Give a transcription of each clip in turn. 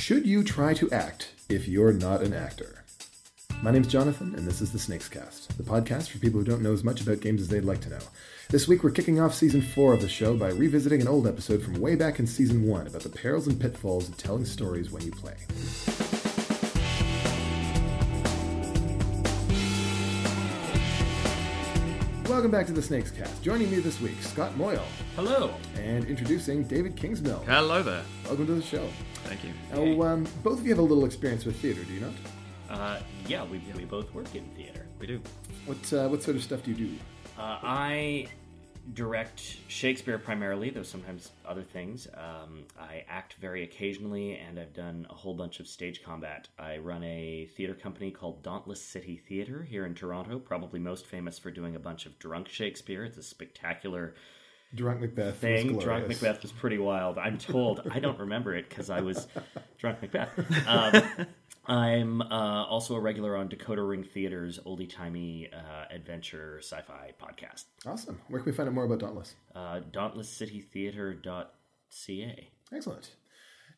Should you try to act if you're not an actor? My name's Jonathan, and this is the Snakes Cast, the podcast for people who don't know as much about games as they'd like to know. This week, we're kicking off season four of the show by revisiting an old episode from way back in season one about the perils and pitfalls of telling stories when you play. Welcome back to the Snakes Cast. Joining me this week, Scott Moyle, Hello. and introducing David Kingsmill. Hello there. Welcome to the show. Thank you. Now, um, both of you have a little experience with theater, do you not? Uh, yeah, we, we both work in theater. We do. What uh, what sort of stuff do you do? Uh, I direct Shakespeare primarily, though sometimes other things. Um, I act very occasionally, and I've done a whole bunch of stage combat. I run a theater company called Dauntless City Theater here in Toronto, probably most famous for doing a bunch of drunk Shakespeare. It's a spectacular Drunk Macbeth. thing. Drunk. Macbeth was pretty wild. I'm told. I don't remember it because I was drunk Macbeth. Um, I'm uh, also a regular on Decoder Ring Theater's oldie timey uh, adventure sci-fi podcast. Awesome. Where can we find out more about Dauntless? Uh, DauntlessCityTheater.ca. Excellent.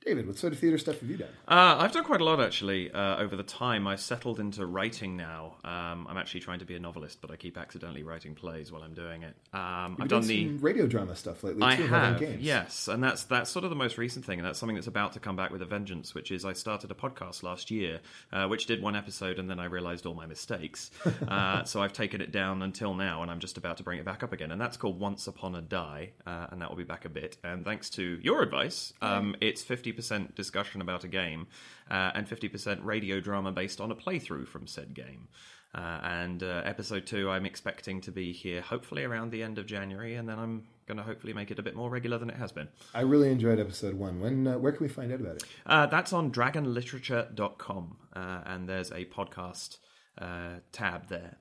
David, what sort of theater stuff have you done? Uh, I've done quite a lot actually uh, over the time. I've settled into writing now. Um, I'm actually trying to be a novelist, but I keep accidentally writing plays while I'm doing it. Um, I've done done the. some radio drama stuff lately I too, have, games. yes, and that's that's sort of the most recent thing, and that's something that's about to come back with a vengeance. Which is, I started a podcast last year, uh, which did one episode, and then I realised all my mistakes. uh, so I've taken it down until now, and I'm just about to bring it back up again, and that's called Once Upon a Die, uh, and that will be back a bit. And thanks to your advice, um, it's 50% discussion about a game, uh, and 50% radio drama based on a playthrough from said game. Uh, and uh, episode two, I'm expecting to be here hopefully around the end of January, and then I'm going to hopefully make it a bit more regular than it has been. I really enjoyed episode one. When uh, where can we find out about it? Uh, that's on dragonliterature.com, uh, and there's a podcast uh, tab there.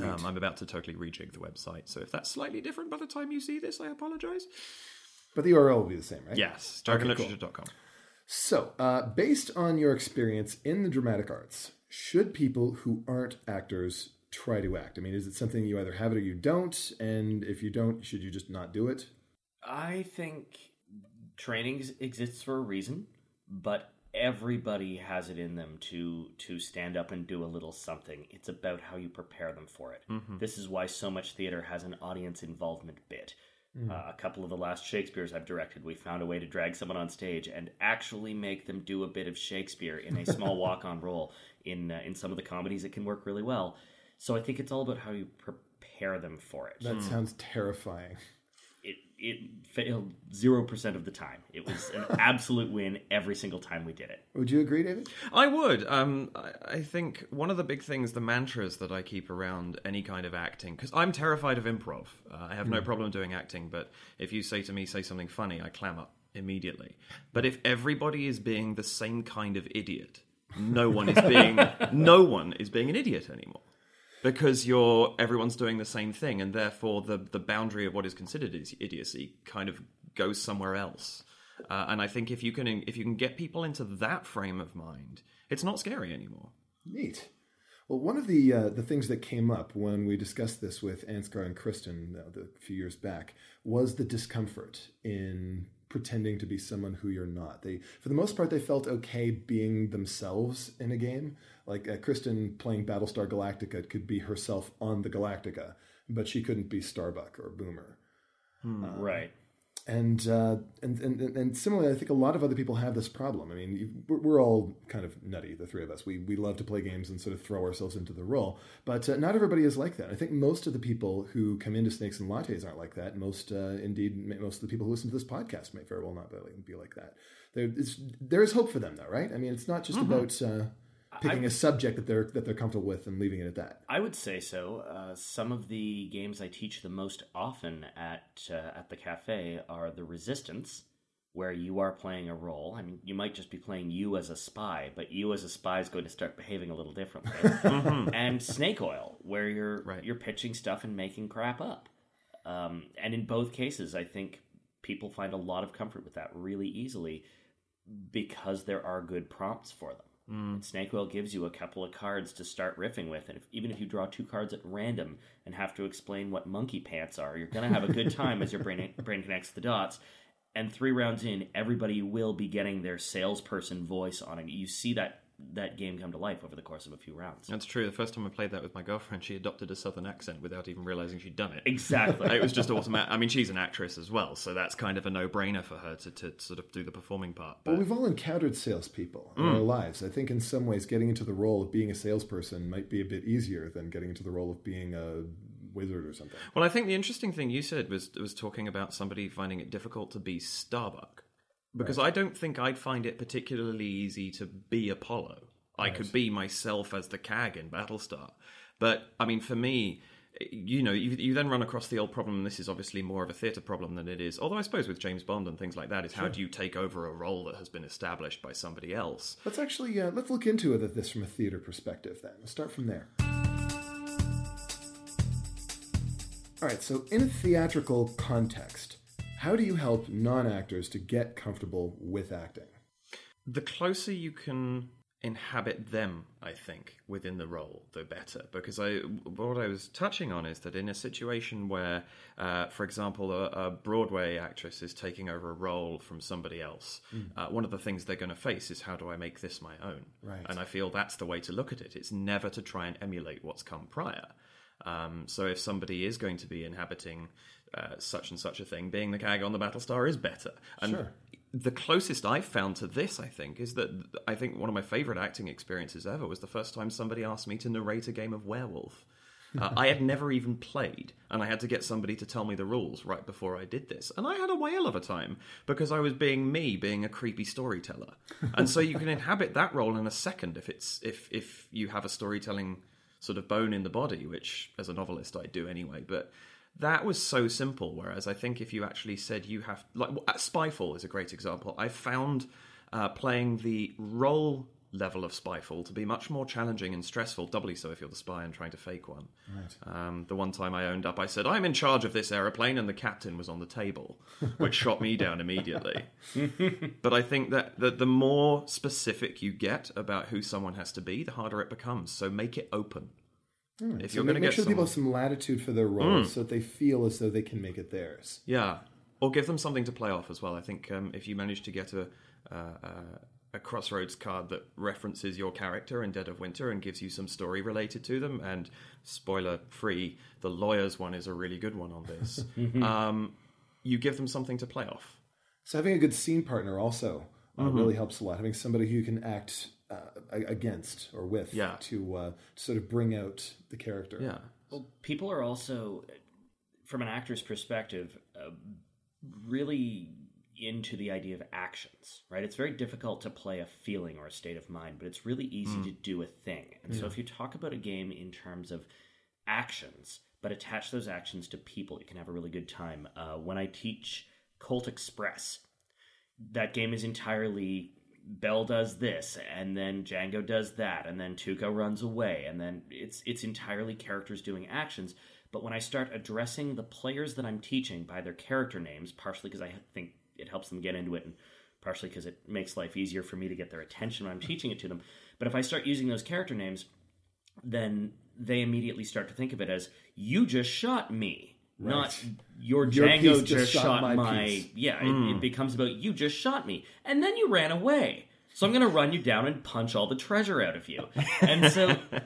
Um, I'm about to totally rejig the website, so if that's slightly different by the time you see this, I apologize. But the URL will be the same, right? Yes, Okay, cool. dragonliterature.com. So, uh, based on your experience in the dramatic arts, should people who aren't actors try to act? I mean, is it something you either have it or you don't? And if you don't, should you just not do it? I think training ex- exists for a reason, but everybody has it in them to to stand up and do a little something. It's about how you prepare them for it. This is why so much theater has an audience involvement bit. Uh, a couple of the last Shakespeare's I've directed, we found a way to drag someone on stage and actually make them do a bit of Shakespeare in a small walk-on role. In uh, in some of the comedies, it can work really well. So I think it's all about how you prepare them for it That sounds terrifying. It it failed zero percent of the time. It was an absolute win every single time we did it. Would you agree, David? I would. Um, I, I think one of the big things, the mantras that I keep around any kind of acting, because I'm terrified of improv. Uh, I have no problem doing acting, but if you say to me, say something funny, I clam up immediately. But if everybody is being the same kind of idiot, no one is being no one is being an idiot anymore. Because you're everyone's doing the same thing, and therefore the the boundary of what is considered is idiocy kind of goes somewhere else. Uh, and I think if you can if you can get people into that frame of mind, it's not scary anymore. Neat. Well, one of the uh, the things that came up when we discussed this with Ansgar and Kristen uh, the, a few years back was the discomfort in pretending to be someone who you're not. They, for the most part, they felt okay being themselves in a game. Like uh, Kristen playing Battlestar Galactica could be herself on the Galactica, but she couldn't be Starbuck or Boomer. right. And, uh, and and and similarly, I think a lot of other people have this problem. I mean, you- we're, we're all kind of nutty, the three of us. We we love to play games and sort of throw ourselves into the role, but uh, not everybody is like that. I think most of the people who come into Snakes and Lattes aren't like that. Most, uh, indeed, most of the people who listen to this podcast may very well not be, like that. There is there is hope for them, though, right? I mean, it's not just about picking a subject that they're that they're comfortable with and leaving it at that. I would say so. Uh, some of the games I teach the most often at uh, at the cafe are the Resistance, where you are playing a role. I mean, you might just be playing you as a spy, but you as a spy is going to start behaving a little differently. and Snake Oil, where you're Right. you're pitching stuff and making crap up. Um, and in both cases, I think people find a lot of comfort with that really easily because there are good prompts for them. Mm. And Snake Oil gives you a couple of cards to start riffing with, and if, even if you draw two cards at random and have to explain what monkey pants are, you're going to have a good time as your brain brain connects the dots. and three rounds in, everybody will be getting their salesperson voice on it. You see that that game come to life over the course of a few rounds. That's true. The first time I played that with my girlfriend, she adopted a southern accent without even realizing she'd done it. Exactly. it was just automatic. I mean, she's an actress as well, so that's kind of a no-brainer for her to, to sort of do the performing part. But well, we've all encountered salespeople in mm. our lives. I think in some ways, getting into the role of being a salesperson might be a bit easier than getting into the role of being a wizard or something. Well, I think the interesting thing you said was was talking about somebody finding it difficult to be Starbuck. Because right. I don't think I'd find it particularly easy to be Apollo. I could be myself as the CAG in Battlestar. But I mean, for me, you know, you, you, then run across the old problem, and this is obviously more of a theatre problem than it is. Although I suppose with James Bond and things like that, is sure. how do you take over a role that has been established by somebody else? Let's actually uh, let's look into it this from a theatre perspective. Then let's start from there. All right. So in a theatrical context, how do you help non-actors to get comfortable with acting? The closer you can inhabit them i think within the role the better. Because i what i was touching on is that in a situation where uh, for example a, a, broadway actress is taking over a role from somebody else mm. uh, one of the things they're going to face is how do i make this my own? Right. And i feel that's the way to look at it. It's never to try and emulate what's come prior. Um, so if somebody is going to be inhabiting uh, such and such a thing, being the CAG on the Battlestar is better. And sure the closest I've found to this, I think, is that I think one of my favorite acting experiences ever was the first time somebody asked me to narrate a game of Werewolf. Uh, I had never even played, and I had to get somebody to tell me the rules right before I did this. And I had a whale of a time because I was being me, being a creepy storyteller. And so you can inhabit that role in a second if it's if if you have a storytelling sort of bone in the body, which as a novelist I do anyway. But that was so simple. Whereas I think if you actually said you have, like Spyfall is a great example. I found uh, playing the role level of Spyfall to be much more challenging and stressful, doubly so if you're the spy and trying to fake one. Right. Um, the one time I owned up, I said, I'm in charge of this aeroplane, and the captain was on the table, which shot me down immediately. but I think that, that the more specific you get about who someone has to be, the harder it becomes. So make it open. Right. If so you're going to make sure people have some latitude for their role, mm. so that they feel as though they can make it theirs. Yeah, or give them something to play off as well. I think um, if you manage to get a, uh, a crossroads card that references your character in Dead of Winter and gives you some story related to them, and spoiler free, the lawyers one is a really good one on this. um, you give them something to play off. So having a good scene partner also uh, mm-hmm. really helps a lot. Having somebody who can act uh, against or with yeah. to uh, sort of bring out the character. Yeah. Well, people are also, from an actor's perspective, uh, really into the idea of actions, right? It's very difficult to play a feeling or a state of mind, but it's really easy mm. to do a thing. And yeah. so if you talk about a game in terms of actions, but attach those actions to people, you can have a really good time. Uh, when I teach Colt Express, that game is entirely Bell does this, and then Django does that, and then Tuco runs away, and then it's it's entirely characters doing actions. But when I start addressing the players that I'm teaching by their character names, partially because I think it helps them get into it, and partially because it makes life easier for me to get their attention when I'm teaching it to them. But if I start using those character names, then they immediately start to think of it as you just shot me. Right. Not your Django your just, just, shot, shot my, my yeah. Mm. It, it, hmm. becomes about you just shot me, and then you ran away. So I'm going to run you down and punch all the treasure out of you. And so, uh,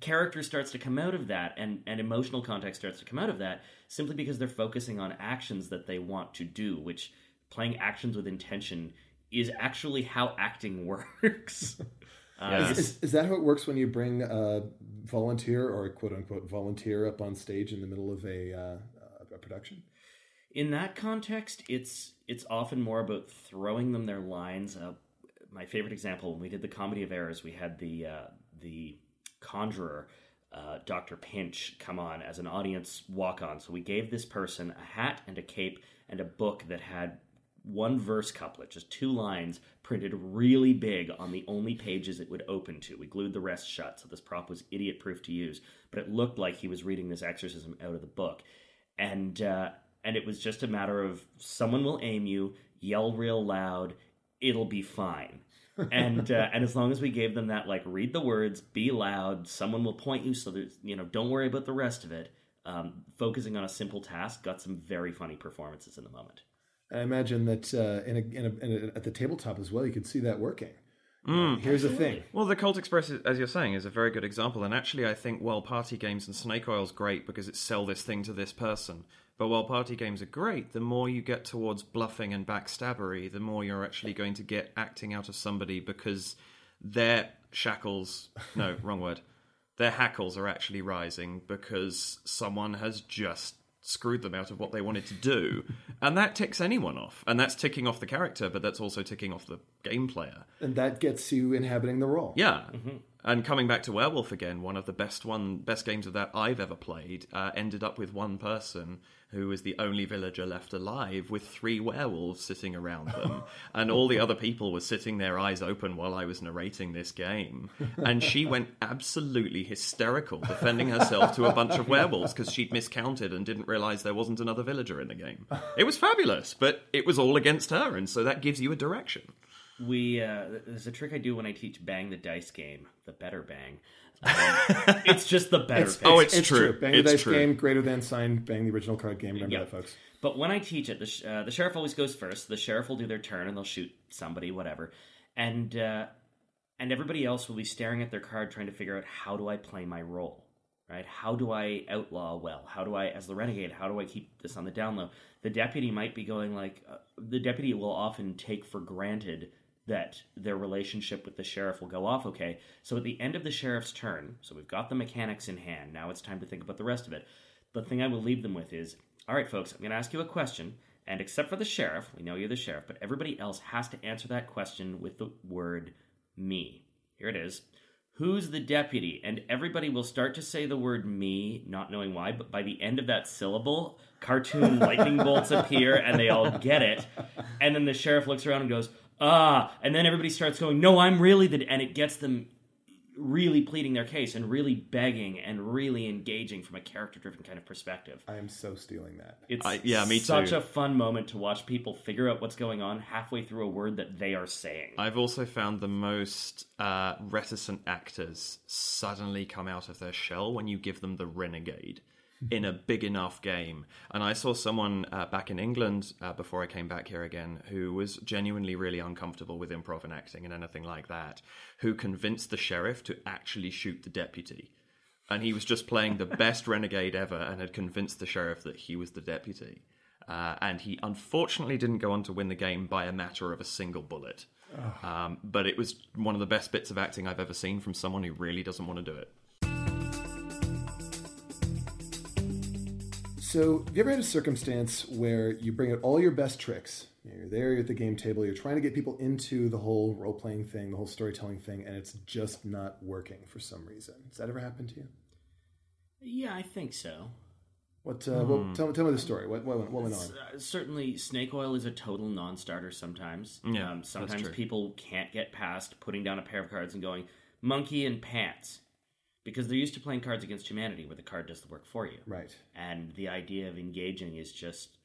character starts to come out of that, and and emotional context starts to come out of that, simply because they're focusing on actions that they want to do, which playing actions with intention is actually how acting works. Is, is, is, that how it works when you bring a volunteer or a quote unquote volunteer up on stage in the middle of a, uh, a production? In that context, it's it's often more about throwing them their lines. Uh, my favorite example when we did the Comedy of Errors, we had the uh, the conjurer. Uh, Dr. Pinch come on as an audience walk on. So we gave this person a hat and a cape and a book that had one verse couplet, just two lines printed really big on the only pages it would open to. We glued the rest shut, so this prop was idiot proof to use, but it looked like he was reading this exorcism out of the book. And uh, and it was just a matter of someone will aim you, yell real loud, it'll be fine. and uh, and as long as we gave them that like read the words, be loud, someone will point you so there's you know don't worry about the rest of it. Um, focusing on a simple task got some very funny performances in the moment. I imagine that uh, in a, in a, in a, at the tabletop as well, you could see that working. Uh, here's the thing. Well, the Colt Express, is- as you're saying, is a very good example. And actually, I think while party games and Snake oil is great because it's sell this thing to this person. But while party games are great, the more you get towards bluffing and backstabbery, the more you're actually going to get acting out of somebody because their shackles, no, wrong word, their hackles are actually rising because someone has just screwed them out of what they wanted to do. and that ticks anyone off. And that's ticking off the character, but that's also ticking off the game player. And that gets you inhabiting the role. Yeah. Mm-hmm. And coming back to Werewolf again, one of the best one best games of that I've ever played uh, ended up with one person who was the only villager left alive with three werewolves sitting around them, and all the other people were sitting there eyes open while I was narrating this game, and she went absolutely hysterical defending herself to a bunch of werewolves because she'd miscounted and didn't realize there wasn't another villager in the game. It was fabulous, but it was all against her, and so that gives you a direction. We uh, there's a trick I do when I teach Bang the Dice game, the better Bang. Um, it's just the better. It's, Bang. Oh, it's true. Bang It's the dice true. game, greater than sign, bang the original card game. Remember Yeah. that, folks. But when I teach it, the, sh- uh, the sheriff always goes first. The sheriff will do their turn and they'll shoot somebody, whatever, and uh, and everybody else will be staring at their card, trying to figure out how do I play my role, right? How do I outlaw well? How do I, as the renegade, how do I keep this on the down low? The deputy might be going like, uh, the deputy will often take for granted that their relationship with the sheriff will go off okay. So at the end of the sheriff's turn, so we've got the mechanics in hand. Now it's time to think about the rest of it. The thing I will leave them with is, all right, folks, I'm going to ask you a question, and except for the sheriff, we know you're the sheriff, but everybody else has to answer that question with the word me. Here it is. Who's the deputy? And everybody will start to say the word me, not knowing why, but by the end of that syllable, cartoon lightning bolts appear and they all get it. And then the sheriff looks around and goes, ah. And then everybody starts going, no, I'm really the. And it gets them really pleading their case and really begging and really engaging from a character driven kind of perspective. I am so stealing that. It's I- yeah, me too. such too. a fun moment to watch people figure out what's going on halfway through a word that they are saying. I've also found the most uh, reticent actors suddenly come out of their shell when you give them the renegade in a big enough game. And I saw someone uh, back in England uh, before I came back here again who was genuinely really uncomfortable with improv and acting and anything like that, who convinced the sheriff to actually shoot the deputy. And he was just playing the best renegade ever and had convinced the sheriff that he was the deputy. Uh, and he unfortunately didn't go on to win the game by a matter of a single bullet. Um, but it was one of the best bits of acting I've ever seen from someone who really doesn't want to do it. So, have you ever had a circumstance where you bring out all your best tricks? You're there, you're at the game table, you're trying to get people into the whole role playing thing, the whole storytelling thing, and it's just not working for some reason. Has that ever happened to you? yeah, I think so. What? Uh, well, tell, tell me the story. What, what, went- what went on? Uh, certainly, snake oil is a total non-starter sometimes. Yeah, um, that's sometimes true. people can't get past putting down a pair of cards and going monkey and pants because they're used to playing cards against humanity where the card does the work for you. Right. And the idea of engaging is just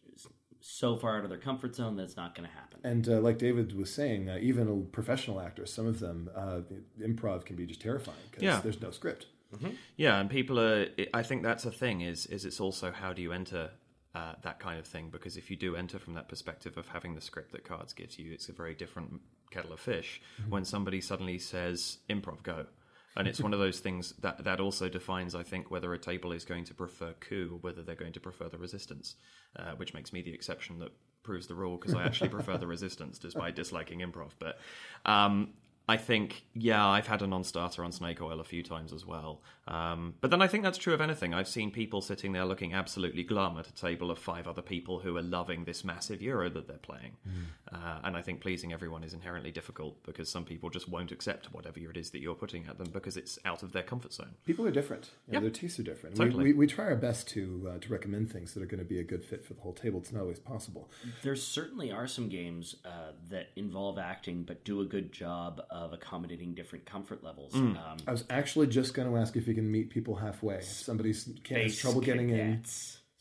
so far out of their comfort zone that it's not going to happen. And uh, like David was saying, uh, even a professional actors, some of them, uh, improv can be just terrifying because Yeah. there's no script. Yeah, and people are. I think that's a thing. Is is it's also how do you enter uh, that kind of thing? Because if you do enter from that perspective of having the script that cards gives you, it's a very different kettle of fish. When somebody suddenly says improv, go. And it's one of those things that that also defines, I think, whether a table is going to prefer coup or whether they're going to prefer the resistance, uh, which makes me the exception that proves the rule because I actually prefer the resistance despite disliking improv. But um, I think, yeah, I've had a non-starter on Snake Oil a few times as well. Um, but then I think that's true of anything. I've seen people sitting there looking absolutely glum at a table of five other people who are loving this massive Euro that they're playing. Uh, and I think pleasing everyone is inherently difficult because some people just won't accept whatever it is that you're putting at them because it's out of their comfort zone. People are different. You know, Yep. Their tastes are different. Totally. We, we, we try our best to uh, to recommend things that are going to be a good fit for the whole table. It's not always possible. There certainly are some games uh, that involve acting but do a good job of accommodating different comfort levels. Um, I was actually just going to ask if you can meet people halfway. If somebody's has Space trouble getting in.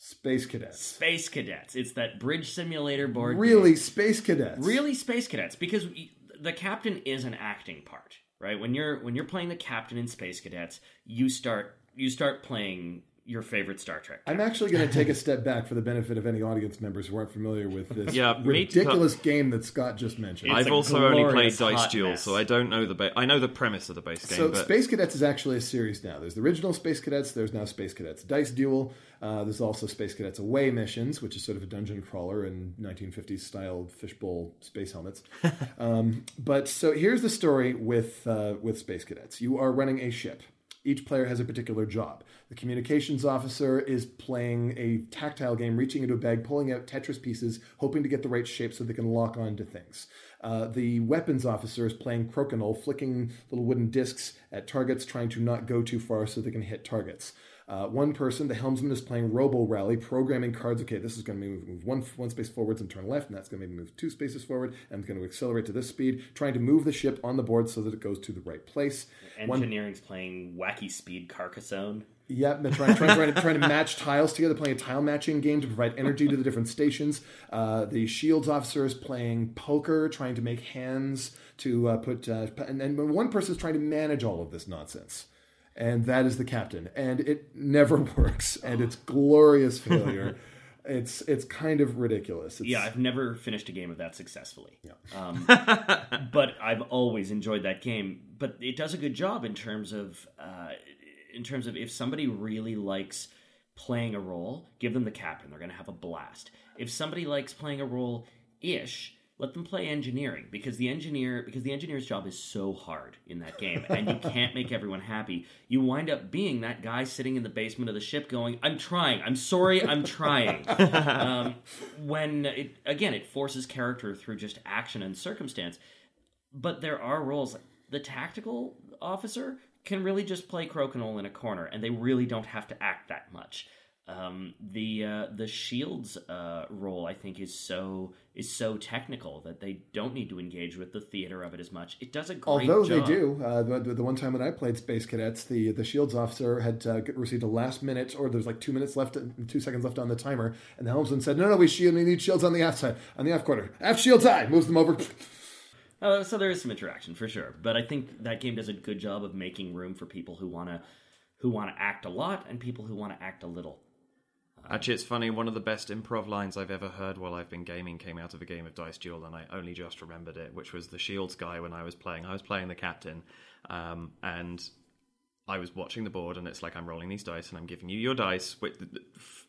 Space cadets. Space cadets. It's that bridge simulator board. game. Really, space cadets. really space cadets because we- the captain is an acting part right when you're when you're playing the captain in space cadets you start you start playing your favorite Star Trek. I'm actually going to take a step back for the benefit of any audience members who aren't familiar with this Yeah, me too. ridiculous game that Scott just mentioned. It's I've also only played Dice Duel, so I don't know the ba- I know the premise of the base game, So but Space Cadets is actually a series now. There's the original Space Cadets. There's now Space Cadets Dice Duel. Uh, there's also Space Cadets Away Missions, which is sort of a dungeon crawler in 1950s style fishbowl space helmets. um, but so here's the story with uh, with Space Cadets. You are running a ship. Each player has a particular job. The communications officer is playing a tactile game, reaching into a bag, pulling out Tetris pieces, hoping to get the right shape so they can lock onto things. Uh, the weapons officer is playing crokinole, flicking little wooden discs at targets, trying to not go too far so they can hit targets. Uh, one person, the helmsman, is playing Robo Rally, programming cards. Okay, this is going to move, move one one space forwards and turn left, and that's going to maybe move two spaces forward, and it's going to accelerate to this speed, trying to move the ship on the board so that it goes to the right place. One- Engineering's playing wacky speed Carcassonne. Yep, they're trying, trying, trying, to, trying to match tiles together, playing a tile matching game to provide energy to the different stations. Uh, the shields officer is playing poker, trying to make hands to uh, put, uh, and then one person is trying to manage all of this nonsense. And that is the captain. And it never works, and it's glorious failure. it's it's kind of ridiculous. It's, Yeah, I've never finished a game of that successfully. Yeah. Um, but I've always enjoyed that game. But it does a good job in terms of uh, in terms of if somebody really likes playing a role, give them the captain. They're going to have a blast. If somebody likes playing a role ish, let them play engineering because the engineer because the engineer's job is so hard in that game and you can't make everyone happy. You wind up being that guy sitting in the basement of the ship going, "I'm trying. I'm sorry. I'm trying." um, when it again it forces character through just action and circumstance but there are roles the tactical officer can really just play crokinole in a corner and they really don't have to act that much um, the uh, the shields uh, role I think is so is so technical that they don't need to engage with the theater of it as much. It does a great Although job. they do, uh, the, the one time that I played Space Cadets, the the shields officer had uh, received a last minute, or there's like two minutes left, two seconds left on the timer, and the helmsman said, "No, no, we shield, we need shields on the aft side, on the aft quarter, aft shields high." Moves them over. Uh, so there is some interaction for sure, but I think that game does a good job of making room for people who want to who want to act a lot and people who want to act a little. Actually, it's funny. One of the best improv lines I've ever heard while I've been gaming came out of a game of Dice Duel, and I only just remembered it, which was the Shields guy when I was playing. I was playing the captain, um, and I was watching the board, and it's like I'm rolling these dice, and I'm giving you your dice. With,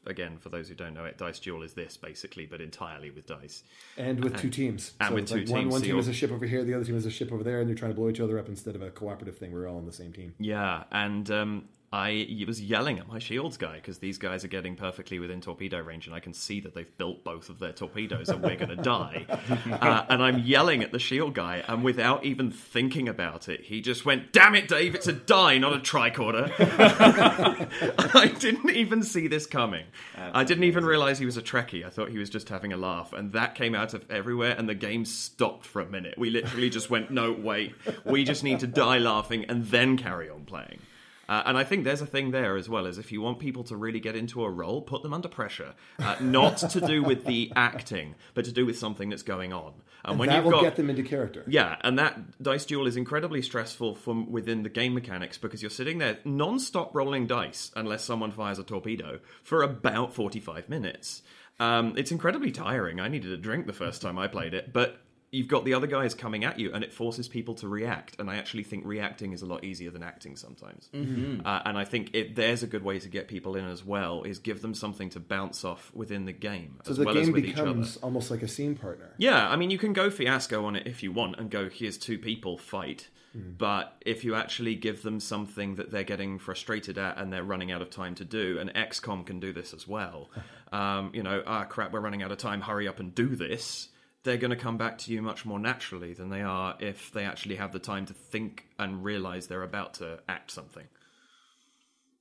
again, for those who don't know it, Dice Duel is this basically, but entirely with dice. And with two teams, and with it's two like one, teams, one so team you're- is a ship over here, the other team is a ship over there, and you're trying to blow each other up instead of a cooperative thing. We're all on the same team. Yeah, and um, I was yelling at my shields guy because these guys are getting perfectly within torpedo range, and I can see that they've built both of their torpedoes, and we're going to die. Uh, and I'm yelling at the shield guy, and without even thinking about it, he just went, "Damn it, Dave! It's a die, not a tricorder." I didn't even see this coming. I didn't even realize he was a Trekkie. I thought he was just having a laugh, and that came out of everywhere, and the game stopped for a minute. We literally just went, "No, wait, we just need to die laughing and then carry on playing." Uh, and I think there's a thing there as well, as if you want people to really get into a role, put them under pressure. Uh, not to do with the acting, but to do with something that's going on. And, when that you've will got get them into character. yeah, and that dice duel is incredibly stressful from within the game mechanics because you're sitting there non-stop rolling dice unless someone fires a torpedo for about 45 minutes. Um, it's incredibly tiring. I needed a drink the first time I played it, but you've got the other guys coming at you and it forces people to react and i actually think reacting is a lot easier than acting sometimes Mm-hmm. uh, and i think it, there's a good way to get people in as well is give them something to bounce off within the game So as the well as game with each other becomes almost like a scene partner. yeah, I mean, you can go fiasco on it if you want and go, here's two people, fight. But if you actually give them something that they're getting frustrated at and they're running out of time to do, and XCOM can do this as well, um, you know, ah, crap, we're running out of time, hurry up and do this, they're going to come back to you much more naturally than they are if they actually have the time to think and realize they're about to act something.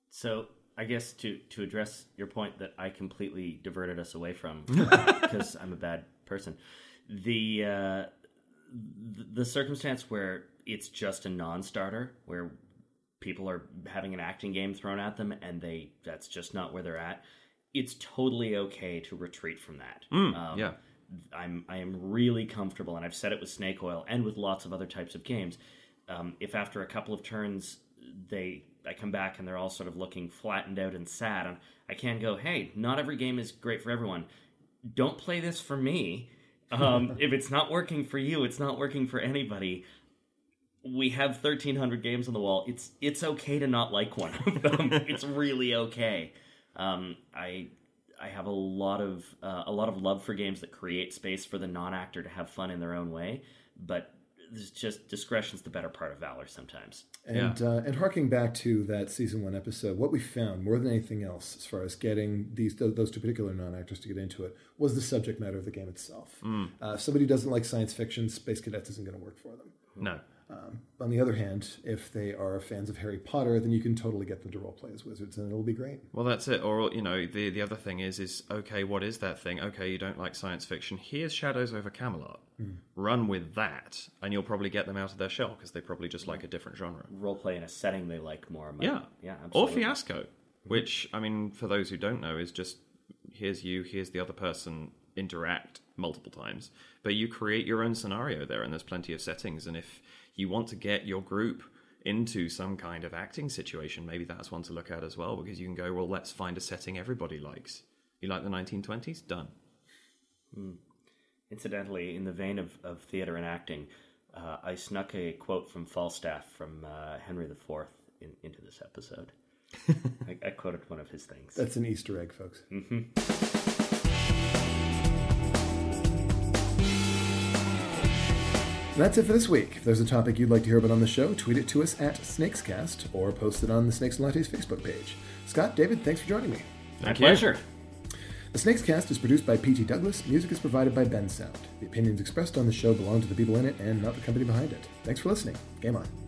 So I guess to to address your point that I completely diverted us away from because I'm a bad person, the uh, the, circumstance where it's just a non-starter where people are having an acting game thrown at them and they that's just not where they're at. It's totally okay to retreat from that. Um, yeah. I'm I am really comfortable, and I've said it with Snake Oil and with lots of other types of games. Um, if after a couple of turns they I come back and they're all sort of looking flattened out and sad, and I can go, hey, not every game is great for everyone. Don't play this for me. Um, if it's not working for you, it's not working for anybody. We have 1,300 games on the wall. It's it's okay to not like one of them. it's really okay. Um, I I have a lot of uh, a lot of love for games that create space for the non-actor to have fun in their own way, but there's just discretion's the better part of valor sometimes. And uh, and harking back to that season one episode, what we found more than anything else, as far as getting these th- those two particular non actors to get into it, was the subject matter of the game itself. Uh, if somebody doesn't like science fiction, Space Cadets isn't going to work for them. No. Um, on the other hand, if they are fans of Harry Potter, then you can totally get them to role play as wizards, and it'll be great. Well, that's it. Or you know, the the other thing is is okay. What is that thing? Okay, you don't like science fiction. Here's Shadows over Camelot. Run with that, and you'll probably get them out of their shell because they probably just like a different genre. Roleplay in a setting they like more. might- Yeah, yeah, Or absolutely. Fiasco, which I mean, for those who don't know, is just here's you, here's the other person, interact multiple times, but you create your own scenario there, and there's plenty of settings. And if you want to get your group into some kind of acting situation, maybe that's one to look at as well, because you can go, well, let's find a setting everybody likes. You like the 1920s? Done. Incidentally, in the vein of, of theater and acting, uh, I snuck a quote from Falstaff from uh, Henry IV in, into this episode. I, I quoted one of his things. That's an Easter egg, folks. And That's it for this week. If there's a topic you'd like to hear about on the show, tweet it to us at Snakescast or post it on the Snakes and Lattes Facebook page. Scott, David, thanks for joining me. My Thank you. pleasure. The Snakescast is produced by P.T. Douglas. Music is provided by Bensound. The opinions expressed on the show belong to the people in it and not the company behind it. Thanks for listening. Game on.